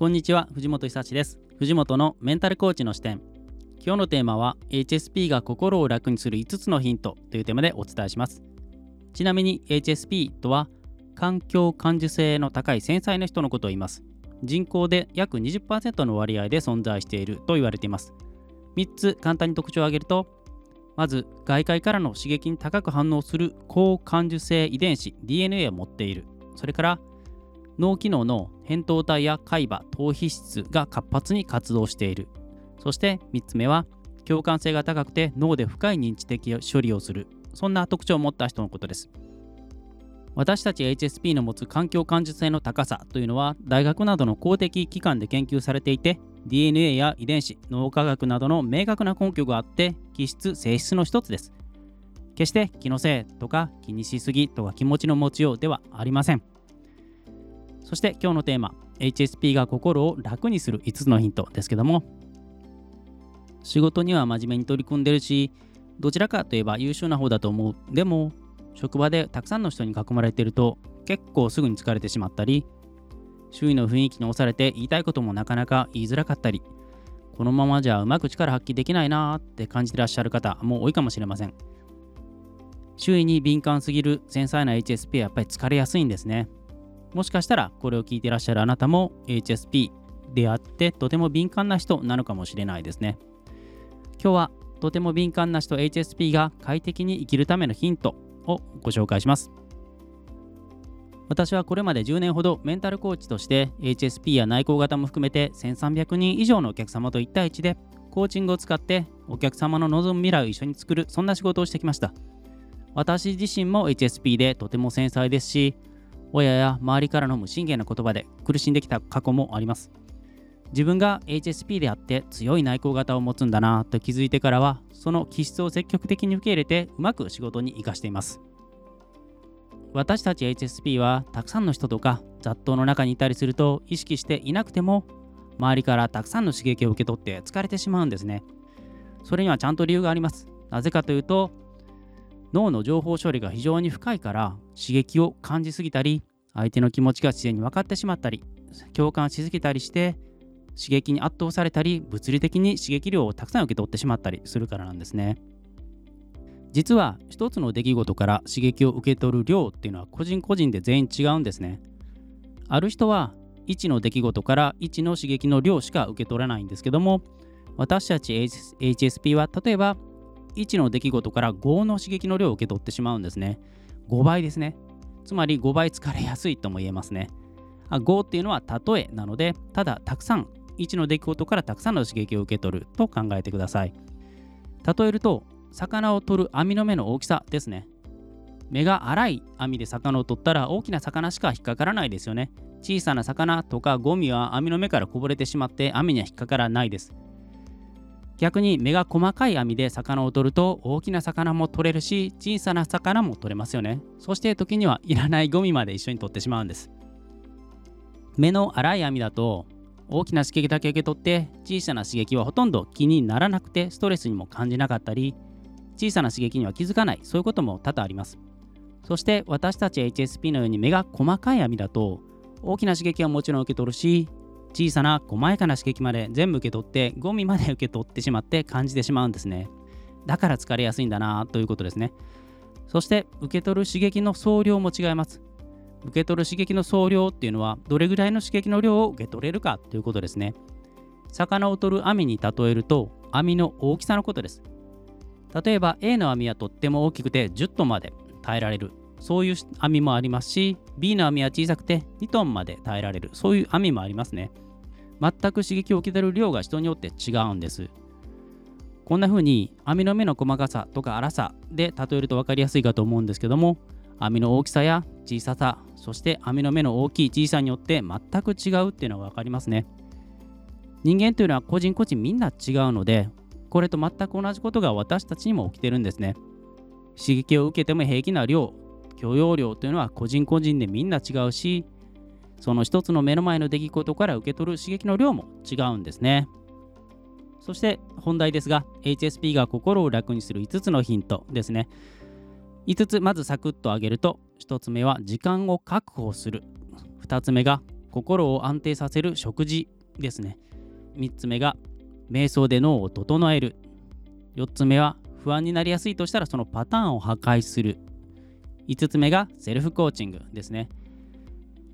こんにちは藤本久志です。藤本のメンタルコーチの視点。今日のテーマは HSP が心を楽にする5つのヒントというテーマでお伝えします。ちなみに HSP とは環境感受性の高い繊細な人のことを言います。人口で約20%の割合で存在していると言われています。3つ簡単に特徴を挙げるとまず外界からの刺激に高く反応する高感受性遺伝子 DNA を持っている。それから脳機能の扁桃体や海馬頭皮質が活発に活動している。そして3つ目は共感性が高くて脳で深い認知的処理をする。そんな特徴を持った人のことです。私たち HSP の持つ環境感受性の高さというのは大学などの公的機関で研究されていて DNA や遺伝子脳科学などの明確な根拠があって気質性質の一つです。決して気のせいとか気にしすぎとか気持ちの持ちようではありません。そして今日のテーマ HSP が心を楽にする5つのヒントですけども仕事には真面目に取り組んでるしどちらかといえば優秀な方だと思う。でも職場でたくさんの人に囲まれてると結構すぐに疲れてしまったり周囲の雰囲気に押されて言いたいこともなかなか言いづらかったりこのままじゃうまく力発揮できないなーって感じてらっしゃる方も多いかもしれません。周囲に敏感すぎる繊細な HSP はやっぱり疲れやすいんですね。もしかしたらこれを聞いていらっしゃるあなたも HSP であってとても敏感な人なのかもしれないですね。今日はとても敏感な人 HSP が快適に生きるためのヒントをご紹介します。私はこれまで10年ほどメンタルコーチとして HSP や内向型も含めて1300人以上のお客様と1対1でコーチングを使ってお客様の望む未来を一緒に作るそんな仕事をしてきました。私自身も HSP でとても繊細ですし親や周りからの無神経な言葉で苦しんできた過去もあります。自分が HSP であって強い内向型を持つんだなと気づいてからはその気質を積極的に受け入れてうまく仕事に生かしています。私たち HSP はたくさんの人とか雑踏の中にいたりすると意識していなくても周りからたくさんの刺激を受け取って疲れてしまうんですね。それにはちゃんと理由があります。なぜかというと脳の情報処理が非常に深いから刺激を感じすぎたり相手の気持ちが自然に分かってしまったり共感しすぎたりして刺激に圧倒されたり物理的に刺激量をたくさん受け取ってしまったりするからなんですね実は一つの出来事から刺激を受け取る量っていうのは個人個人で全員違うんですね。ある人は1の出来事から1の刺激の量しか受け取らないんですけども私たち HSP は例えば1の出来事から5の刺激の量を受け取ってしまうんですね。5倍ですね。つまり5倍疲れやすいとも言えますね。5っていうのは例えなのでただたくさん1の出来事からたくさんの刺激を受け取ると考えてください。例えると魚を取る網の目の大きさですね。目が粗い網で魚を取ったら大きな魚しか引っかからないですよね。小さな魚とかゴミは網の目からこぼれてしまって網には引っかからないです。逆に目が細かい網で魚を取ると大きな魚も取れるし小さな魚も取れますよね。そして時にはいらないゴミまで一緒に取ってしまうんです。目の粗い網だと大きな刺激だけ受け取って小さな刺激はほとんど気にならなくてストレスにも感じなかったり小さな刺激には気づかない、そういうことも多々あります。そして私たち HSP のように目が細かい網だと大きな刺激はもちろん受け取るし小さな細やかな刺激まで全部受け取ってゴミまで受け取ってしまって感じてしまうんですね。だから疲れやすいんだなということですね。そして受け取る刺激の総量も違います。受け取る刺激の総量っていうのはどれぐらいの刺激の量を受け取れるかということですね。魚を取る網に例えると網の大きさのことです。例えば A の網はとっても大きくて10トンまで耐えられるそういう網もありますし B の網は小さくて2トンまで耐えられるそういう網もありますね全く刺激を受け取る量が人によって違うんですこんな風に網の目の細かさとか粗さで例えると分かりやすいかと思うんですけども網の大きさや小ささそして網の目の大きい小さによって全く違うっていうのが分かりますね人間というのは個人個人みんな違うのでこれと全く同じことが私たちにも起きてるんですね。刺激を受けても平気な量、許容量というのは個人個人でみんな違うし、その一つの目の前の出来事から受け取る刺激の量も違うんですね。そして本題ですが、HSP が心を楽にする5つのヒントですね。5つまずサクッと挙げると、1つ目は時間を確保する。2つ目が心を安定させる食事ですね3つ目が瞑想で脳を整える4つ目は不安になりやすいとしたらそのパターンを破壊する5つ目がセルフコーチングですね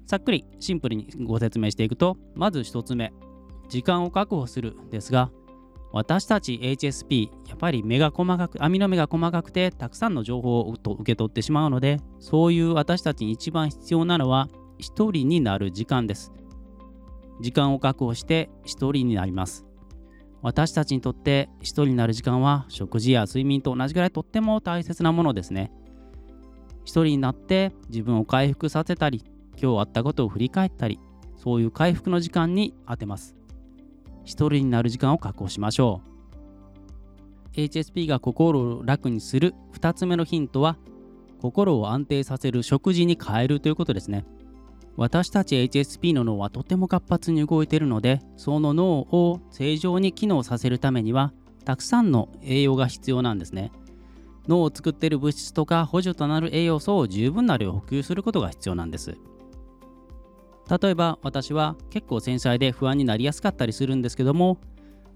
さっくりシンプルにご説明していくとまず1つ目時間を確保するですが私たち HSP やっぱり目が細かく網の目が細かくてたくさんの情報を受け取ってしまうのでそういう私たちに一番必要なのは一人になる時間です。時間を確保して一人になります。私たちにとって一人になる時間は食事や睡眠と同じぐらいとっても大切なものですね。一人になって自分を回復させたり今日あったことを振り返ったりそういう回復の時間に当てます。一人になる時間を確保しましょう。HSP が心を楽にする2つ目のヒントは心を安定させる食事に変えるということですね。私たち HSP の脳はとても活発に動いているのでその脳を正常に機能させるためにはたくさんの栄養が必要なんですね。脳を作っている物質とか補助となる栄養素を十分な量補給することが必要なんです。例えば私は結構繊細で不安になりやすかったりするんですけども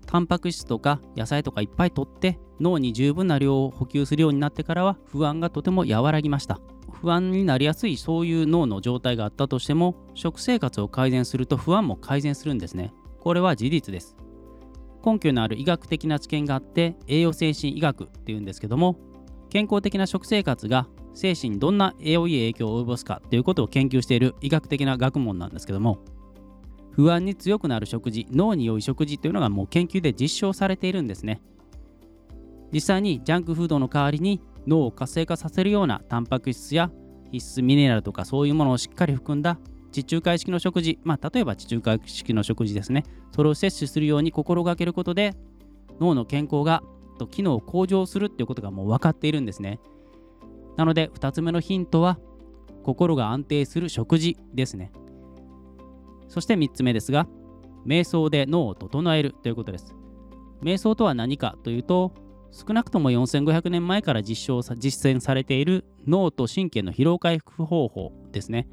タンパク質とか野菜とかいっぱいとって脳に十分な量を補給するようになってからは不安がとても和らぎました。不安になりやすいそういう脳の状態があったとしても食生活を改善すると不安も改善するんですね。これは事実です。根拠のある医学的な知見があって栄養精神医学っていうんですけども健康的な食生活が精神にどんな良い影響を及ぼすかということを研究している医学的な学問なんですけども不安に強くなる食事脳に良い食事というのがもう研究で実証されているんですね。実際にジャンクフードの代わりに脳を活性化させるようなタンパク質や必須ミネラルとかそういうものをしっかり含んだ地中海式の食事、まあ、例えば地中海式の食事ですね。それを摂取するように心がけることで脳の健康がと機能を向上するっていうことがもう分かっているんですね。なので2つ目のヒントは心が安定する食事ですね。そして3つ目ですが瞑想で脳を整えるということです。瞑想とは何かというと少なくとも4500年前から実証実践されている脳と神経の疲労回復方法ですね。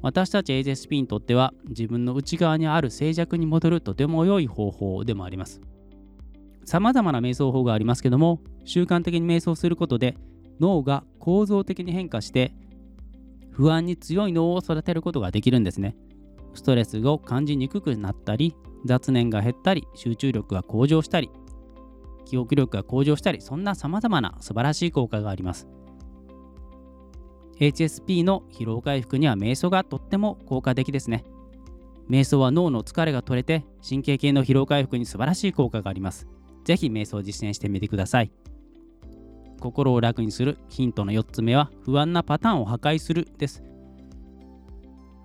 私たち HSP にとっては自分の内側にある静寂に戻るとても良い方法でもあります。様々な瞑想法がありますけども習慣的に瞑想することで脳が構造的に変化して不安に強い脳を育てることができるんですね。ストレスを感じにくくなったり雑念が減ったり集中力が向上したり記憶力が向上したりそんな様々な素晴らしい効果があります。HSP の疲労回復には瞑想がとっても効果的ですね。瞑想は脳の疲れが取れて神経系の疲労回復に素晴らしい効果があります。ぜひ瞑想を実践してみてください。心を楽にするヒントの4つ目は不安なパターンを破壊するです。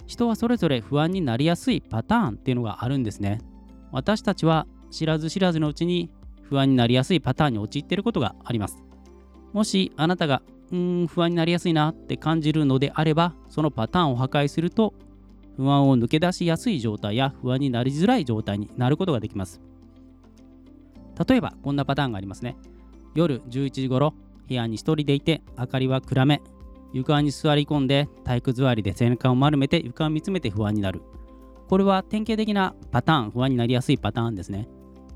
人はそれぞれ不安になりやすいパターンっていうのがあるんですね。私たちは知らず知らずのうちに不安になりやすいパターンに陥っていることがあります。もしあなたがうーん不安になりやすいなって感じるのであればそのパターンを破壊すると不安を抜け出しやすい状態や不安になりづらい状態になることができます。例えばこんなパターンがありますね。夜11時頃部屋に一人でいて明かりは暗め床に座り込んで体育座りで背中を丸めて床を見つめて不安になる。これは典型的なパターン不安になりやすいパターンですね。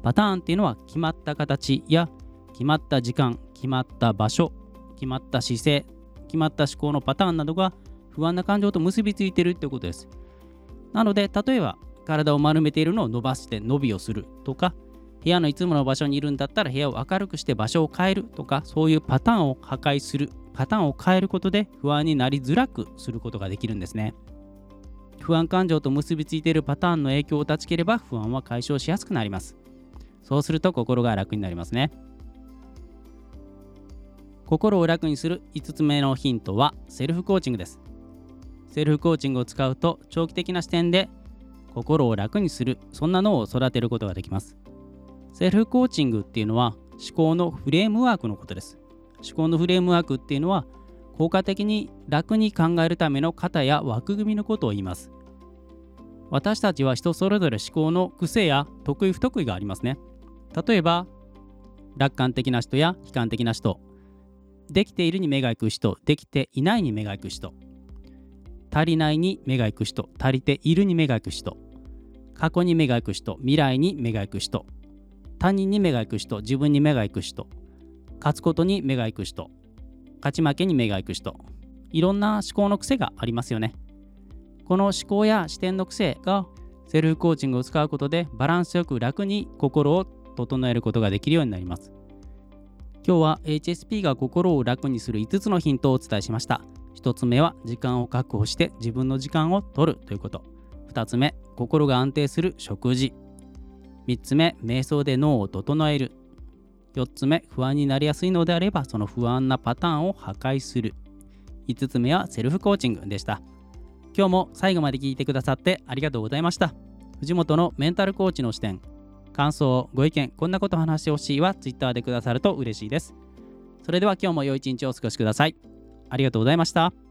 パターンっていうのは決まった形や決まった時間決まった場所決まった姿勢決まった思考のパターンなどが不安な感情と結びついているということです。なので例えば体を丸めているのを伸ばして伸びをするとか部屋のいつもの場所にいるんだったら部屋を明るくして場所を変えるとかそういうパターンを破壊するパターンを変えることで不安になりづらくすることができるんですね。不安感情と結びついているパターンの影響を断ち切れば不安は解消しやすくなります。そうすると心が楽になりますね。心を楽にする5つ目のヒントはセルフコーチングです。セルフコーチングを使うと長期的な視点で心を楽にするそんな脳を育てることができます。セルフコーチングっていうのは思考のフレームワークのことです。思考のフレームワークっていうのは効果的に楽に考えるための型や枠組みのことを言います。私たちは人それぞれ思考の癖や得意不得意がありますね。例えば楽観的な人や悲観的な人。できているに目が行く人。できていないに目が行く人。足りないに目が行く人。足りているに目が行く人。過去に目が行く人。未来に目が行く人。他人に目が行く人自分に目が行く人勝つことに目が行く人勝ち負けに目が行く人いろんな思考の癖がありますよね。この思考や視点の癖がセルフコーチングを使うことでバランスよく楽に心を整えることができるようになります。今日は HSP が心を楽にする5つのヒントをお伝えしました。1つ目は時間を確保して自分の時間を取るということ。2つ目心が安定する食事。3つ目瞑想で脳を整える。4つ目不安になりやすいのであればその不安なパターンを破壊する。5つ目はセルフコーチングでした。今日も最後まで聞いてくださってありがとうございました。藤本のメンタルコーチの視点感想ご意見こんなこと話してほしいは Twitter でくださると嬉しいです。それでは今日も良い一日をお過ごしください。ありがとうございました。